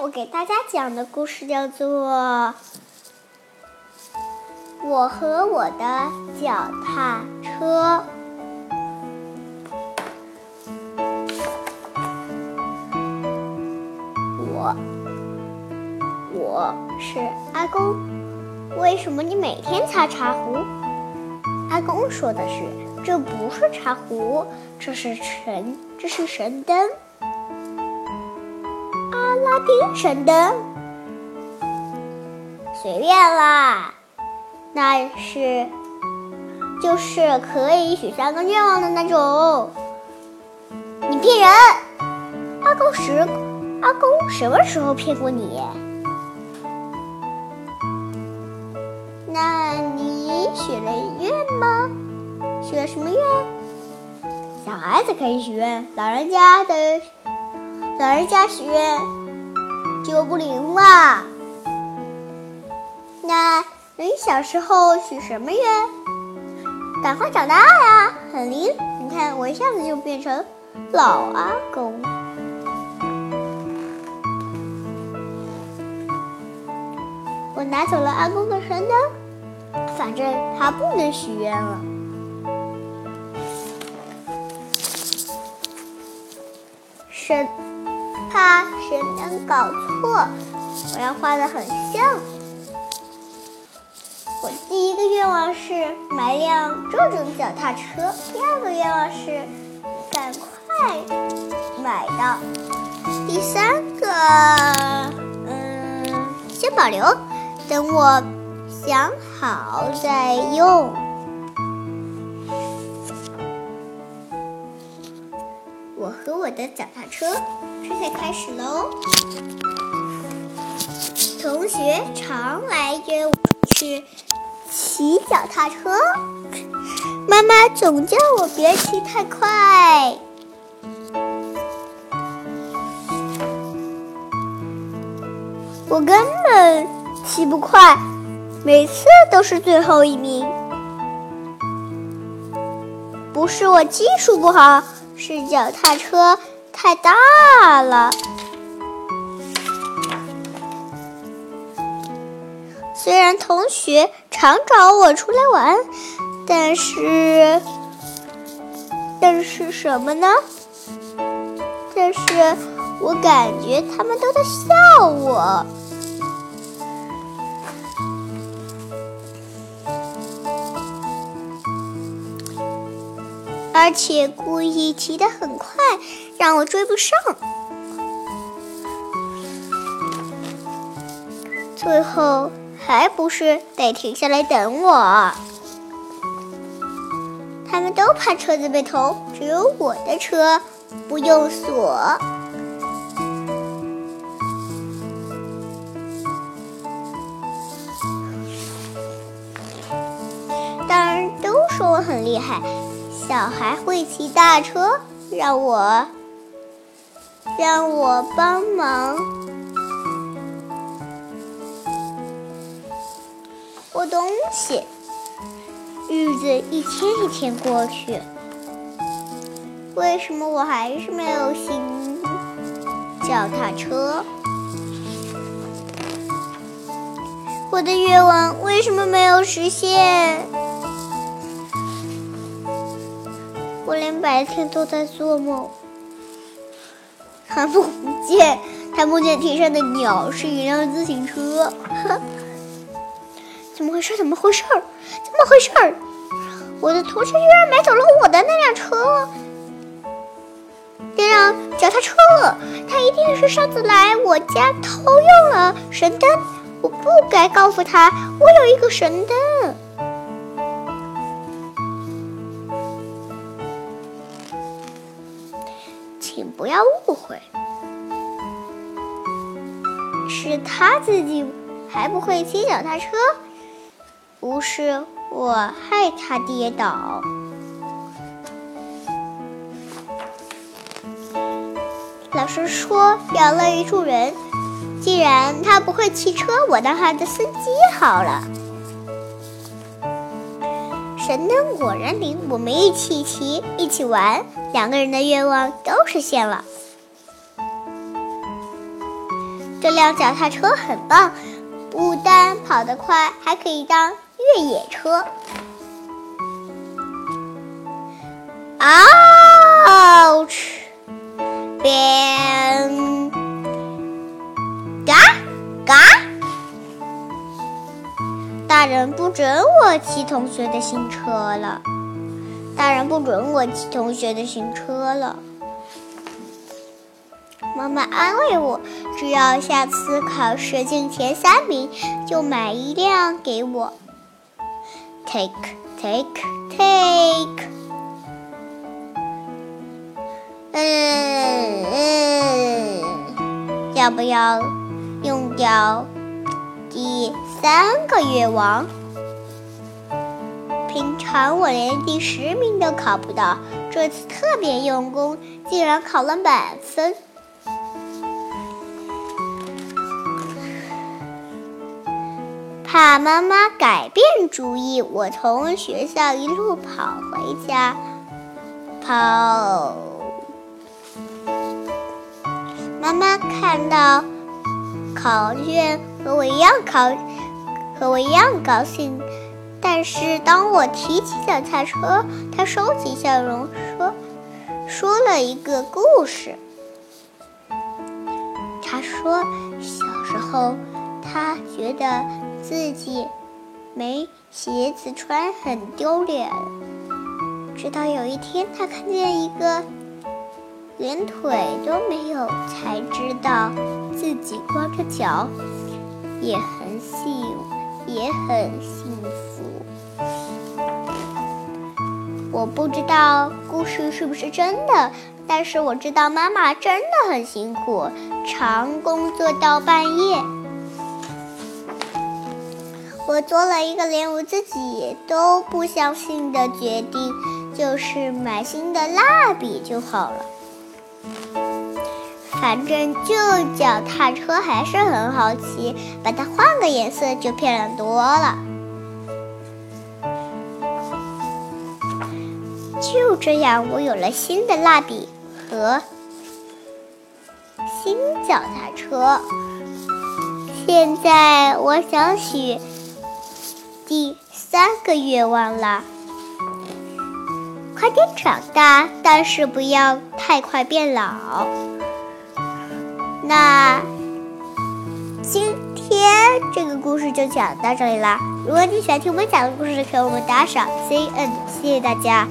我给大家讲的故事叫做《我和我的脚踏车》。我，我是阿公。为什么你每天擦茶壶？阿公说的是，这不是茶壶，这是神，这是神灯。拉丁神灯，随便啦，那是就是可以许三个愿望的那种。你骗人！阿公时，阿公什么时候骗过你？那你许了愿吗？许了什么愿？小孩子可以许愿，老人家的。老人家许愿就不灵了。那你小时候许什么愿？赶快长大呀，很灵。你看我一下子就变成老阿公。我拿走了阿公的神灯，反正他不能许愿了。神。怕谁能搞错，我要画的很像。我第一个愿望是买辆这种脚踏车，第二个愿望是赶快买到，第三个，嗯，先保留，等我想好再用。我和我的脚踏车，这下开始喽。同学常来约我去骑脚踏车，妈妈总叫我别骑太快。我根本骑不快，每次都是最后一名。不是我技术不好。是脚踏车太大了。虽然同学常找我出来玩，但是，但是什么呢？但是我感觉他们都在笑我。而且故意骑得很快，让我追不上。最后还不是得停下来等我。他们都怕车子被偷，只有我的车不用锁。当然都说我很厉害。小孩会骑大车，让我让我帮忙。我东西，日子一天一天过去，为什么我还是没有新脚踏车？我的愿望为什么没有实现？我连白天都在做梦，看不见，他梦见天上的鸟是一辆自行车，怎么回事？怎么回事？怎么回事？我的同学居然买走了我的那辆车，那辆脚踏车，他一定是上次来我家偷用了神灯，我不该告诉他我有一个神灯。请不要误会，是他自己还不会骑脚踏车，不是我害他跌倒。老师说要乐于助人，既然他不会骑车，我当他的司机好了。神灯果然灵，我们一起骑，一起玩，两个人的愿望都实现了。这辆脚踏车很棒，不但跑得快，还可以当越野车。啊我骑同学的新车了。大人不准我骑同学的新车了。妈妈安慰我，只要下次考试进前三名，就买一辆给我。Take, take, take。嗯嗯，要不要用掉第三个愿望？常我连第十名都考不到，这次特别用功，竟然考了满分。怕妈妈改变主意，我从学校一路跑回家。跑，妈妈看到考卷和我一样考，和我一样高兴。但是当我提起脚踏车，他收起笑容，说：“说了一个故事。”他说，小时候他觉得。自己没鞋子穿很丢脸，直到有一天，他看见一个连腿都没有，才知道自己光着脚也很幸，也很幸福。我不知道故事是不是真的，但是我知道妈妈真的很辛苦，常工作到半夜。我做了一个连我自己都不相信的决定，就是买新的蜡笔就好了。反正旧脚踏车还是很好骑，把它换个颜色就漂亮多了。就这样，我有了新的蜡笔和新脚踏车。现在我想许。第三个愿望了，快点长大，但是不要太快变老。那今天这个故事就讲到这里啦。如果你喜欢听我们讲的故事，可以我们打赏 C N，谢谢大家。